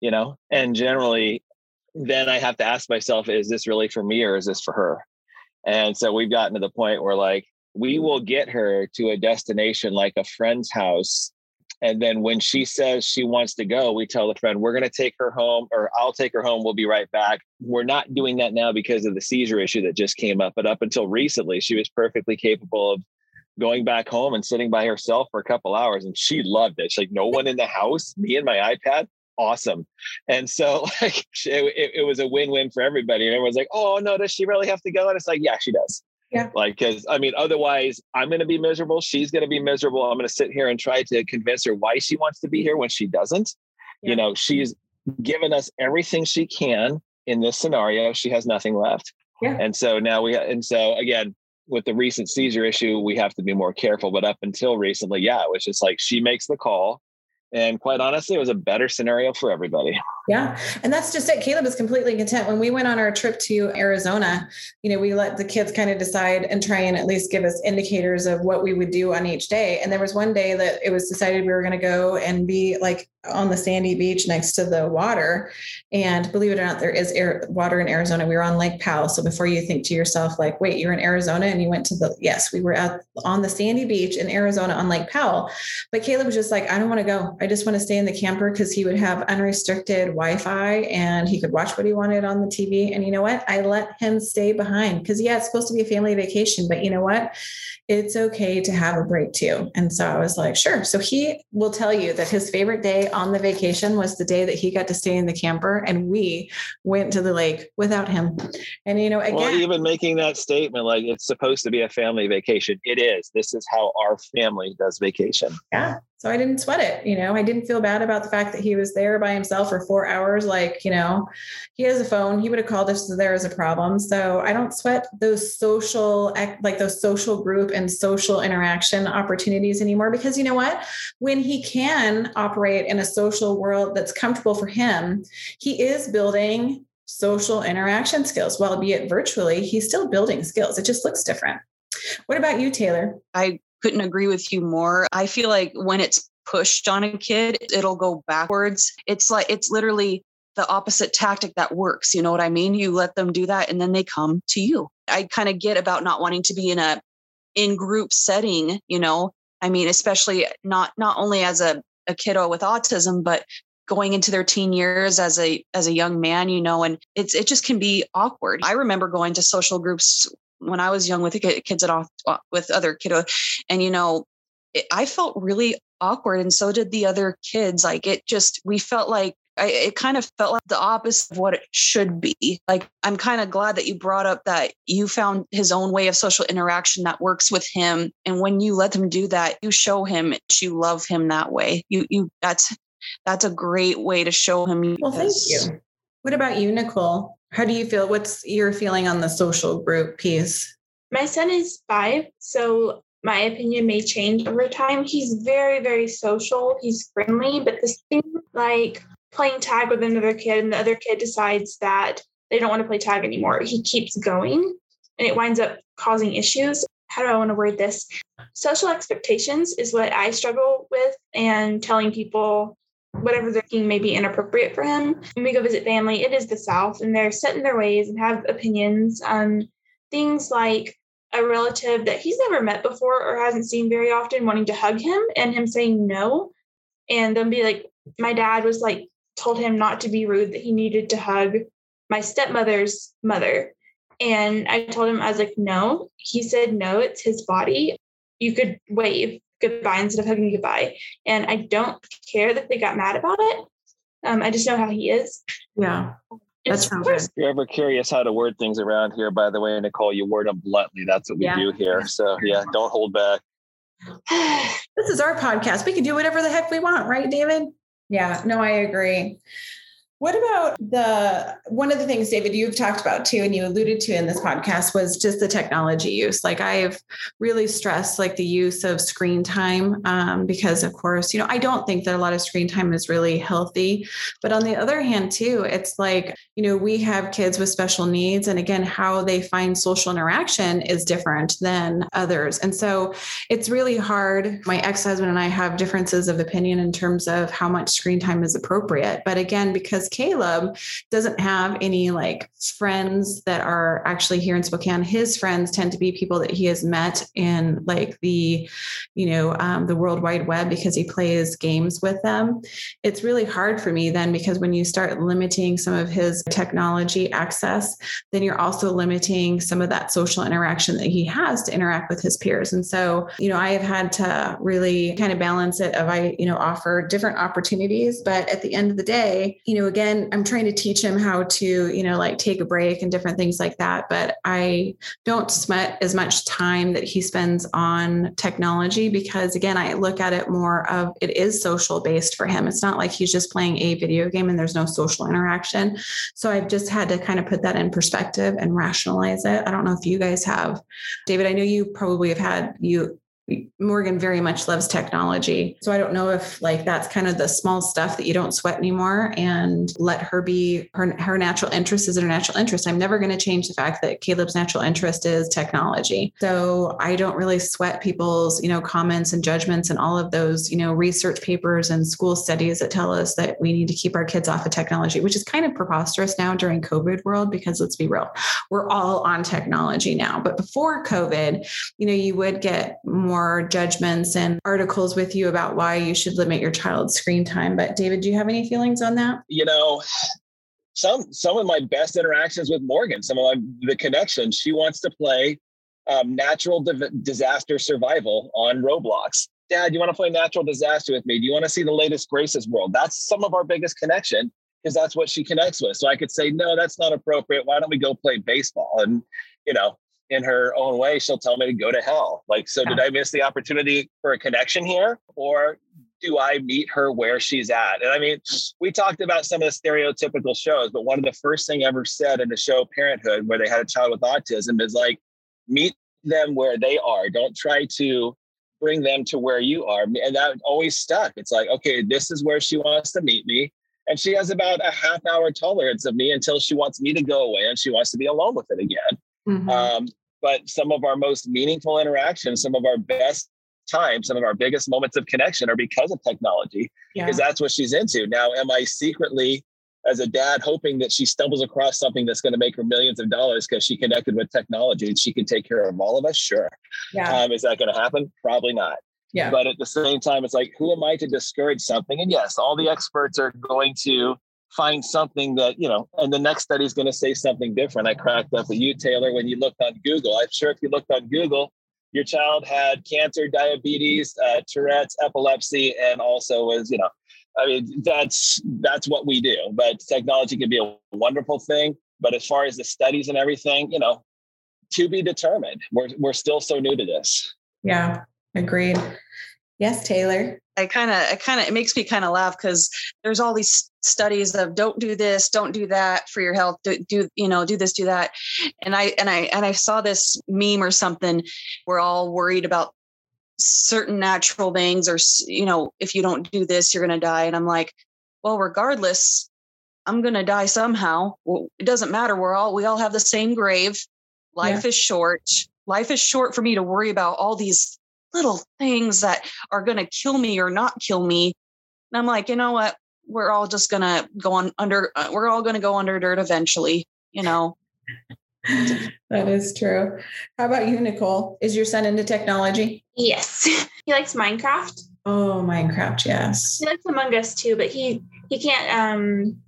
you know? And generally then i have to ask myself is this really for me or is this for her? And so we've gotten to the point where like we will get her to a destination like a friend's house and then when she says she wants to go, we tell the friend, we're going to take her home, or I'll take her home. We'll be right back. We're not doing that now because of the seizure issue that just came up. But up until recently, she was perfectly capable of going back home and sitting by herself for a couple hours. And she loved it. She's like, no one in the house, me and my iPad. Awesome. And so, like, it, it was a win win for everybody. And everyone's like, oh, no, does she really have to go? And it's like, yeah, she does. Yeah. Like, because I mean, otherwise, I'm going to be miserable. She's going to be miserable. I'm going to sit here and try to convince her why she wants to be here when she doesn't. Yeah. You know, she's given us everything she can in this scenario. She has nothing left. Yeah. And so now we, and so again, with the recent seizure issue, we have to be more careful. But up until recently, yeah, it was just like she makes the call. And quite honestly, it was a better scenario for everybody. Yeah. And that's just it. Caleb is completely content. When we went on our trip to Arizona, you know, we let the kids kind of decide and try and at least give us indicators of what we would do on each day. And there was one day that it was decided we were going to go and be like on the sandy beach next to the water. And believe it or not, there is air, water in Arizona. We were on Lake Powell. So before you think to yourself, like, wait, you're in Arizona and you went to the, yes, we were at on the sandy beach in Arizona on Lake Powell. But Caleb was just like, I don't want to go. I just want to stay in the camper because he would have unrestricted Wi Fi and he could watch what he wanted on the TV. And you know what? I let him stay behind because, yeah, it's supposed to be a family vacation. But you know what? It's okay to have a break too. And so I was like, sure. So he will tell you that his favorite day on the vacation was the day that he got to stay in the camper and we went to the lake without him. And you know, again, well, even making that statement like it's supposed to be a family vacation, it is. This is how our family does vacation. Yeah. So I didn't sweat it. You know, I didn't feel bad about the fact that he was there by himself for four hours. Like, you know, he has a phone. He would have called if there was a problem. So I don't sweat those social, like those social group and social interaction opportunities anymore because you know what? When he can operate in a social world that's comfortable for him, he is building social interaction skills. While be it virtually, he's still building skills. It just looks different. What about you, Taylor? I couldn't agree with you more. I feel like when it's pushed on a kid, it'll go backwards. It's like, it's literally the opposite tactic that works. You know what I mean? You let them do that and then they come to you. I kind of get about not wanting to be in a in group setting, you know. I mean, especially not not only as a, a kiddo with autism, but going into their teen years as a as a young man, you know, and it's it just can be awkward. I remember going to social groups when I was young with the kids at off uh, with other kiddo, and you know, it, I felt really awkward, and so did the other kids. Like it just, we felt like I, it kind of felt like the opposite of what it should be. Like, I'm kind of glad that you brought up that you found his own way of social interaction that works with him. And when you let him do that, you show him you love him that way. You, you, that's, that's a great way to show him. Well, thank you. What about you, Nicole? How do you feel? What's your feeling on the social group piece? My son is five, so my opinion may change over time. He's very, very social. He's friendly, but this thing like playing tag with another kid, and the other kid decides that they don't want to play tag anymore. He keeps going, and it winds up causing issues. How do I want to word this? Social expectations is what I struggle with, and telling people whatever they're thinking may be inappropriate for him. When we go visit family, it is the South, and they're set in their ways and have opinions on things like a relative that he's never met before or hasn't seen very often wanting to hug him and him saying no. And then be like, my dad was like, told him not to be rude, that he needed to hug my stepmother's mother. And I told him, I was like, no. He said, no, it's his body. You could wave goodbye instead of hugging goodbye. And I don't care that they got mad about it. Um, I just know how he is. Yeah. That's good. If you're ever curious how to word things around here, by the way, Nicole, you word them bluntly. That's what we yeah. do here. So yeah, don't hold back. this is our podcast. We can do whatever the heck we want, right, David? Yeah, no, I agree. What about the one of the things, David, you've talked about too, and you alluded to in this podcast was just the technology use. Like I've really stressed like the use of screen time um, because, of course, you know, I don't think that a lot of screen time is really healthy. But on the other hand, too, it's like, you know, we have kids with special needs. And again, how they find social interaction is different than others. And so it's really hard. My ex husband and I have differences of opinion in terms of how much screen time is appropriate. But again, because Caleb doesn't have any like friends that are actually here in Spokane. His friends tend to be people that he has met in like the, you know, um, the World Wide Web because he plays games with them. It's really hard for me then because when you start limiting some of his technology access, then you're also limiting some of that social interaction that he has to interact with his peers. And so, you know, I have had to really kind of balance it of I, you know, offer different opportunities, but at the end of the day, you know, again, I'm trying to teach him how to, you know, like take a break and different things like that. But I don't sweat as much time that he spends on technology because, again, I look at it more of it is social based for him. It's not like he's just playing a video game and there's no social interaction. So I've just had to kind of put that in perspective and rationalize it. I don't know if you guys have, David, I know you probably have had you Morgan very much loves technology. So I don't know if like that's kind of the small stuff that you don't sweat anymore and let her be her her natural interest is her natural interest. I'm never going to change the fact that Caleb's natural interest is technology. So I don't really sweat people's, you know, comments and judgments and all of those, you know, research papers and school studies that tell us that we need to keep our kids off of technology, which is kind of preposterous now during COVID world because let's be real, we're all on technology now. But before COVID, you know, you would get more judgments and articles with you about why you should limit your child's screen time. But David, do you have any feelings on that? You know, some some of my best interactions with Morgan, some of my, the connections. She wants to play um, natural di- disaster survival on Roblox. Dad, you want to play natural disaster with me? Do you want to see the latest Grace's World? That's some of our biggest connection because that's what she connects with. So I could say, no, that's not appropriate. Why don't we go play baseball? And you know, in her own way, she'll tell me to go to hell. Like, so did I miss the opportunity for a connection here? Or do I meet her where she's at? And I mean, we talked about some of the stereotypical shows, but one of the first thing ever said in the show Parenthood, where they had a child with autism, is like, meet them where they are. Don't try to bring them to where you are. And that always stuck. It's like, okay, this is where she wants to meet me. And she has about a half hour tolerance of me until she wants me to go away and she wants to be alone with it again. Mm-hmm. Um, but some of our most meaningful interactions, some of our best times, some of our biggest moments of connection are because of technology, because yeah. that's what she's into. Now, am I secretly, as a dad, hoping that she stumbles across something that's going to make her millions of dollars because she connected with technology and she can take care of all of us? Sure. Yeah. Um, is that going to happen? Probably not. Yeah. But at the same time, it's like, who am I to discourage something? And yes, all the experts are going to find something that you know and the next study is going to say something different. I cracked up with you taylor when you looked on google. I'm sure if you looked on google your child had cancer diabetes uh, tourette's epilepsy and also was you know i mean that's that's what we do. But technology can be a wonderful thing. But as far as the studies and everything you know to be determined. We're, we're still so new to this. Yeah agreed yes taylor I kind of, it kind of, it makes me kind of laugh because there's all these studies of don't do this, don't do that for your health, do, do, you know, do this, do that. And I, and I, and I saw this meme or something. We're all worried about certain natural things, or you know, if you don't do this, you're going to die. And I'm like, well, regardless, I'm going to die somehow. Well, it doesn't matter. We're all, we all have the same grave. Life yeah. is short. Life is short for me to worry about all these little things that are going to kill me or not kill me. And I'm like, you know what? We're all just going to go on under, uh, we're all going to go under dirt eventually, you know. that is true. How about you, Nicole? Is your son into technology? Yes. he likes Minecraft. Oh, Minecraft, yes. He likes Among Us too, but he he can't um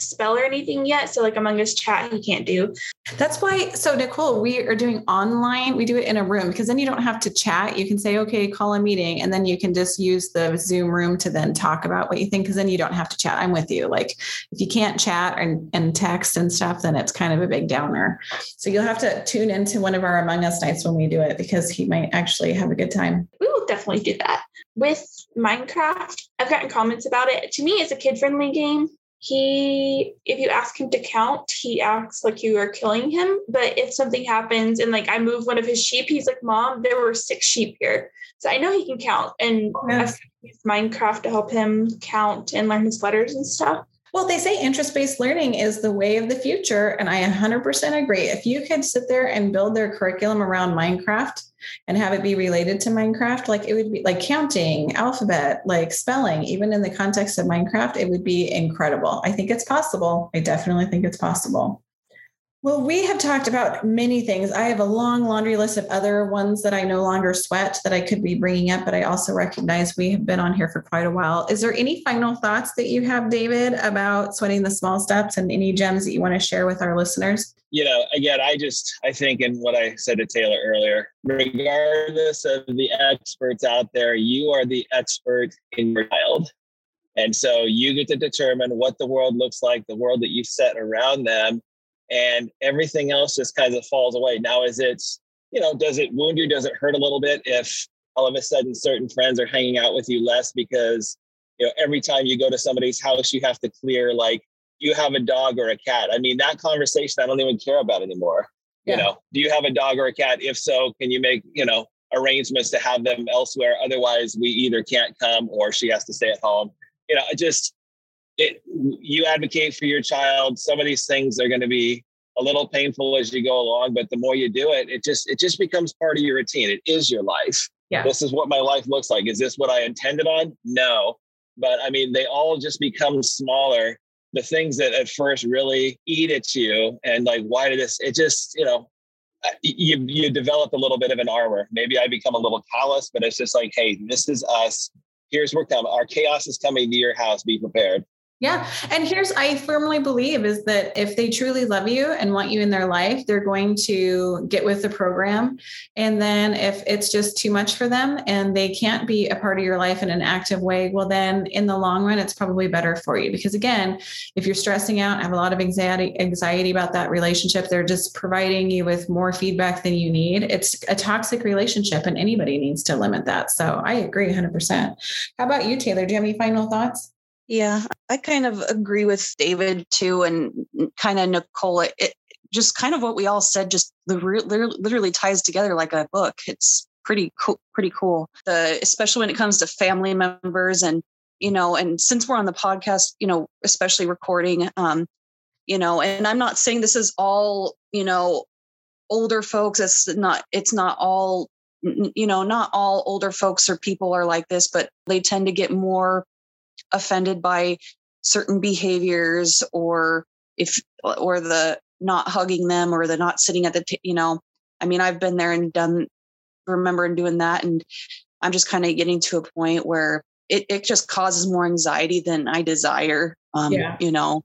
spell or anything yet. So like Among Us chat, he can't do. That's why. So Nicole, we are doing online. We do it in a room because then you don't have to chat. You can say, okay, call a meeting, and then you can just use the Zoom room to then talk about what you think. Because then you don't have to chat. I'm with you. Like if you can't chat and, and text and stuff, then it's kind of a big downer. So you'll have to tune into one of our Among Us nights when we do it because he might actually have a good time. We will definitely do that. With Minecraft, I've gotten comments about it. To me, it's a kid friendly game he if you ask him to count he acts like you are killing him. But if something happens and like i move one of his sheep he's like mom there were six sheep here. So i know he can count and i've used minecraft to help him count and learn his letters and stuff well, they say interest based learning is the way of the future. And I 100% agree. If you could sit there and build their curriculum around Minecraft and have it be related to Minecraft, like it would be like counting, alphabet, like spelling, even in the context of Minecraft, it would be incredible. I think it's possible. I definitely think it's possible. Well, we have talked about many things. I have a long laundry list of other ones that I no longer sweat that I could be bringing up, but I also recognize we have been on here for quite a while. Is there any final thoughts that you have, David, about sweating the small steps and any gems that you want to share with our listeners? You know, again, I just, I think, in what I said to Taylor earlier, regardless of the experts out there, you are the expert in your child. And so you get to determine what the world looks like, the world that you set around them and everything else just kind of falls away. Now, is it, you know, does it wound you? Does it hurt a little bit if all of a sudden certain friends are hanging out with you less because, you know, every time you go to somebody's house, you have to clear like you have a dog or a cat. I mean, that conversation I don't even care about anymore. Yeah. You know, do you have a dog or a cat? If so, can you make, you know, arrangements to have them elsewhere. Otherwise, we either can't come or she has to stay at home. You know, I just it, you advocate for your child. Some of these things are going to be a little painful as you go along, but the more you do it, it just it just becomes part of your routine. It is your life. Yeah. This is what my life looks like. Is this what I intended on? No. But I mean, they all just become smaller. The things that at first really eat at you and like, why did this? It just, you know, uh, you you develop a little bit of an armor. Maybe I become a little callous, but it's just like, hey, this is us. Here's where come. Our chaos is coming to your house. Be prepared. Yeah. And here's, I firmly believe is that if they truly love you and want you in their life, they're going to get with the program. And then if it's just too much for them and they can't be a part of your life in an active way, well, then in the long run, it's probably better for you. Because again, if you're stressing out, have a lot of anxiety, anxiety about that relationship, they're just providing you with more feedback than you need. It's a toxic relationship and anybody needs to limit that. So I agree 100%. How about you, Taylor? Do you have any final thoughts? Yeah, I kind of agree with David too, and kind of Nicole. It just kind of what we all said, just literally ties together like a book. It's pretty cool, pretty cool. The especially when it comes to family members and you know, and since we're on the podcast, you know, especially recording, um, you know, and I'm not saying this is all, you know, older folks. It's not. It's not all. You know, not all older folks or people are like this, but they tend to get more offended by certain behaviors or if or the not hugging them or the not sitting at the t- you know i mean i've been there and done remember and doing that and i'm just kind of getting to a point where it, it just causes more anxiety than i desire um yeah. you know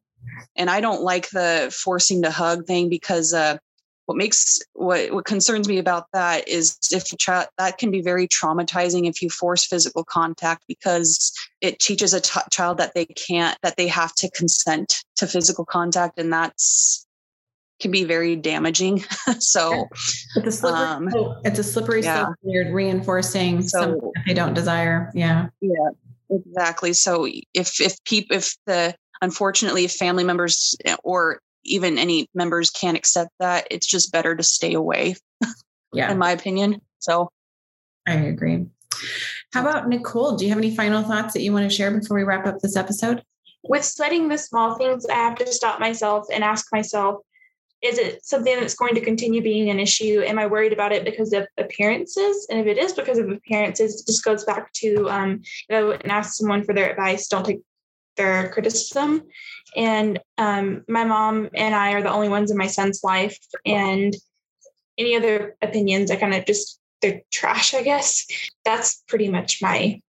and i don't like the forcing to hug thing because uh what makes what what concerns me about that is if a child that can be very traumatizing if you force physical contact because it teaches a t- child that they can't that they have to consent to physical contact and that's can be very damaging. So it's a slippery, um, it's a slippery yeah. slope you're reinforcing so, something they don't desire. Yeah. Yeah exactly. So if if people if the unfortunately if family members or even any members can't accept that, it's just better to stay away. Yeah. in my opinion. So I agree. How about Nicole? Do you have any final thoughts that you want to share before we wrap up this episode? With sweating the small things, I have to stop myself and ask myself, is it something that's going to continue being an issue? Am I worried about it because of appearances? And if it is because of appearances, it just goes back to um, you know, and ask someone for their advice. Don't take their criticism. And um, my mom and I are the only ones in my son's life. And any other opinions, I kind of just, they're trash, I guess. That's pretty much my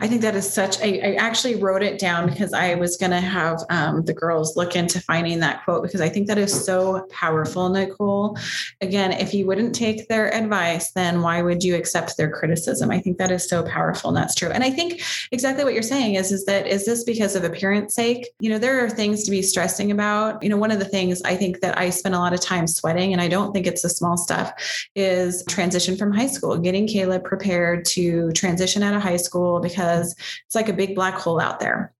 I think that is such. I, I actually wrote it down because I was going to have um, the girls look into finding that quote because I think that is so powerful, Nicole. Again, if you wouldn't take their advice, then why would you accept their criticism? I think that is so powerful, and that's true. And I think exactly what you're saying is is that is this because of appearance sake? You know, there are things to be stressing about. You know, one of the things I think that I spend a lot of time sweating, and I don't think it's the small stuff, is transition from high school, getting Caleb prepared to transition out of high school because it's like a big black hole out there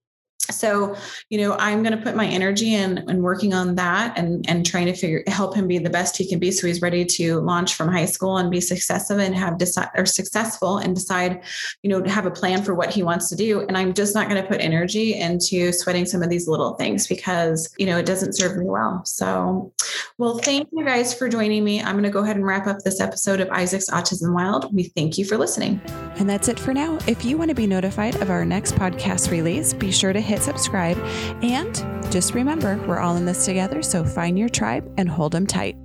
so you know i'm going to put my energy in in working on that and and trying to figure help him be the best he can be so he's ready to launch from high school and be successful and have decide or successful and decide you know to have a plan for what he wants to do. And i'm just not going to put energy into sweating some of these little things because you know it doesn't serve me well. So well thank you guys for joining me. I'm going to go ahead and wrap up this episode of isaac's autism wild. We thank you for listening. And that's it for now. If you want to be notified of our next podcast release be sure to hit subscribe. And just remember, we're all in this together, so find your tribe and hold them tight.